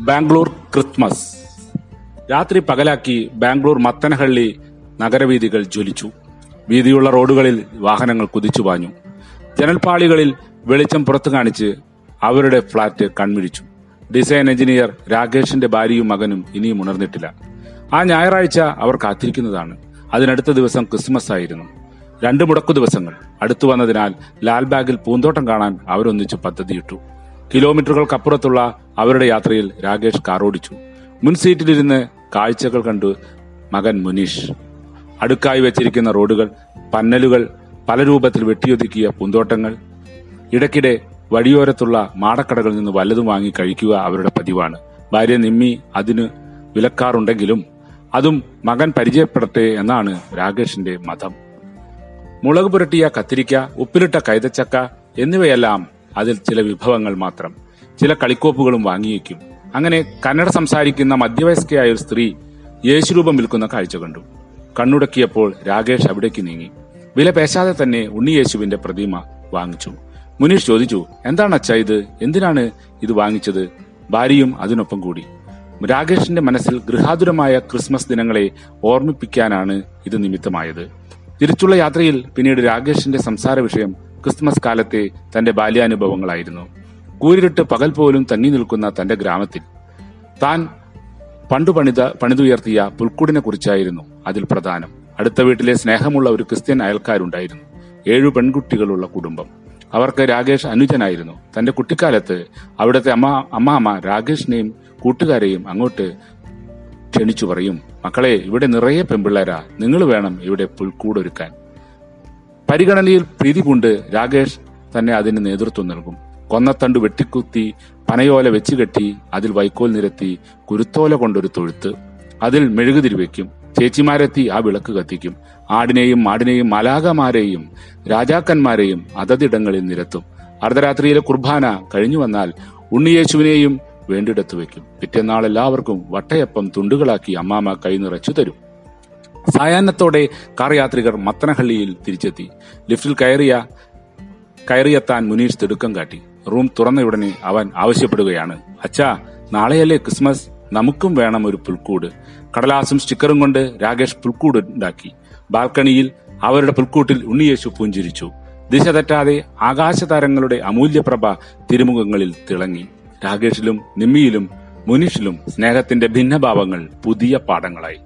Bangalore Christmas. രാത്രി പകലാക്കി ബാംഗ്ലൂർ മത്തനഹള്ളി നഗരവീഥികൾ ജ്വലിച്ചു. വീതിയുള്ള റോഡുകളിൽ വാഹനങ്ങൾ കുതിച്ചു പാഞ്ഞു. ജനൽപ്പാളികളിൽ വെളിച്ചം പുറത്തു കാണിച്ച് അവരുടെ ഫ്ളാറ്റ് കൺമിഴിച്ചു. ഡിസൈൻ എഞ്ചിനീയർ രാകേഷിന്റെ ഭാര്യയും മകനും ഇനിയും ഉണർന്നിട്ടില്ല. ആ ഞായറാഴ്ച അവർ കാത്തിരിക്കുന്നതാണ്. അതിനടുത്ത ദിവസം ക്രിസ്മസ് ആയിരുന്നു. രണ്ട് മുടക്കു ദിവസങ്ങൾ. അടുത്തു വന്നതിനാൽ ലാൽബാഗിൽ പൂന്തോട്ടം കാണാൻ അവരൊന്നിച്ച് പദ്ധതിയിട്ടു. കിലോമീറ്ററുകൾക്കപ്പുറത്തുള്ള അവരുടെ യാത്രയിൽ രാകേഷ് കാറോടിച്ചു. മുൻ സീറ്റിലിരുന്ന് കാഴ്ചകൾ കണ്ടു മകൻ മുനീഷ്. അടുക്കായി വെച്ചിരിക്കുന്ന റോഡുകൾ പന്നലുകൾ പല രൂപത്തിൽ വെട്ടിയൊതുക്കിയ പൂന്തോട്ടങ്ങൾ ഇടയ്ക്കിടെ വഴിയോരത്തുള്ള മാടക്കടകളിൽ നിന്ന് വല്ലതും വാങ്ങി കഴിക്കുക അവരുടെ പതിവാണ്. ഭാര്യ നിമ്മി അതിന് വിലക്കാറുണ്ടെങ്കിലും അതും മകൻ പരിചയപ്പെടട്ടെ എന്നാണ് രാകേഷിന്റെ മതം. മുളക് പുരട്ടിയ കത്തിരിക്ക ഉപ്പിലിട്ട കൈതച്ചക്ക എന്നിവയെല്ലാം അതിൽ ചില വിഭവങ്ങൾ മാത്രം. ചില കളിക്കോപ്പുകളും വാങ്ങിയേക്കും അങ്ങനെ കന്നഡ സംസാരിക്കുന്ന മധ്യവയസ്കയായ ഒരു സ്ത്രീ യേശുരൂപം വിൽക്കുന്ന കാഴ്ച കണ്ടു. കണ്ണുടക്കിയപ്പോൾ രാകേഷ് അവിടേക്ക് നീങ്ങി. വില പേശാതെ തന്നെ ഉണ്ണിയേശുവിന്റെ പ്രതിമ വാങ്ങിച്ചു. മുനീഷ് ചോദിച്ചു എന്താണ് അച്ഛ ഇത്? എന്തിനാണ് ഇത് വാങ്ങിച്ചത്? ഭാര്യയും അതിനൊപ്പം കൂടി. രാകേഷിന്റെ മനസ്സിൽ ഗൃഹാതുരമായ ക്രിസ്മസ് ദിനങ്ങളെ ഓർമ്മിപ്പിക്കാനാണ് ഇത് നിമിത്തമായത്. തിരിച്ചുള്ള യാത്രയിൽ പിന്നീട് രാകേഷിന്റെ സംസാര വിഷയം ക്രിസ്മസ് കാലത്തെ തന്റെ ബാല്യാനുഭവങ്ങളായിരുന്നു. കൂരിരുട്ട് പകൽ പോലും തങ്ങി നിൽക്കുന്ന തന്റെ ഗ്രാമത്തിൽ താൻ പണ്ടു പണിത പണിതുയർത്തിയ പുൽക്കൂടിനെ കുറിച്ചായിരുന്നു അതിൽ പ്രധാനം. അടുത്ത വീട്ടിലെ സ്നേഹമുള്ള ഒരു ക്രിസ്ത്യൻ അയൽക്കാരുണ്ടായിരുന്നു. ഏഴു പെൺകുട്ടികളുള്ള കുടുംബം. അവർക്ക് രാകേഷ് അനുജനായിരുന്നു. തന്റെ കുട്ടിക്കാലത്ത് അവിടുത്തെ അമ്മ അമ്മാമ്മ രാകേഷിനെയും കൂട്ടുകാരെയും അങ്ങോട്ട് ക്ഷണിച്ചു പറയും മക്കളെ ഇവിടെ നിറയെ പെമ്പിള്ളേരാ നിങ്ങൾ വേണം ഇവിടെ പുൽക്കൂടൊരുക്കാൻ. പരിഗണനയിൽ പ്രീതി കൊണ്ട് രാകേഷ് തന്നെ അതിന് നേതൃത്വം നൽകും. കൊന്നത്തണ്ട് വെട്ടിക്കുത്തി പനയോല വെച്ച് കെട്ടി അതിൽ വൈക്കോൽ നിരത്തി കുരുത്തോല കൊണ്ടൊരു തൊഴുത്ത്. അതിൽ മെഴുകുതിരി വെക്കും. ചേച്ചിമാരെത്തി ആ വിളക്ക് കത്തിക്കും. ആടിനെയും മാടിനെയും മലാകമാരെയും രാജാക്കന്മാരെയും അതതിടങ്ങളിൽ നിരത്തും. അർദ്ധരാത്രിയിലെ കുർബാന കഴിഞ്ഞു വന്നാൽ ഉണ്ണിയേശുവിനെയും വേണ്ടിടത്ത് വെക്കും. പിറ്റേന്നാൾ എല്ലാവർക്കും വട്ടയപ്പം തുണ്ടുകളാക്കി അമ്മാമ കൈ നിറച്ചു തരും. സായാഹ്നത്തോടെ കാർ യാത്രികർ മത്തനഹള്ളിയിൽ തിരിച്ചെത്തി. ലിഫ്റ്റിൽ കയറിയ കയറിയെത്താൻ മുനീഷ് തിടുക്കം കാട്ടി. റൂം തുറന്നയുടനെ അവൻ ആവശ്യപ്പെടുകയാണ്. അച്ഛാ നാളെയല്ലേ ക്രിസ്മസ്? നമുക്കും വേണം ഒരു പുൽക്കൂട്. കടലാസും സ്റ്റിക്കറും കൊണ്ട് രാകേഷ് പുൽക്കൂട് ഉണ്ടാക്കി. ബാൽക്കണിയിൽ അവരുടെ പുൽക്കൂട്ടിൽ ഉണ്ണിയേശു പുഞ്ചിരിച്ചു. ദിശ തെറ്റാതെ ആകാശതാരങ്ങളുടെ അമൂല്യപ്രഭ തിരുമുഖങ്ങളിൽ തിളങ്ങി. രാകേഷിലും നിമ്മിയിലും മുനീഷിലും സ്നേഹത്തിന്റെ ഭിന്നഭാവങ്ങൾ പുതിയ പാഠങ്ങളായി.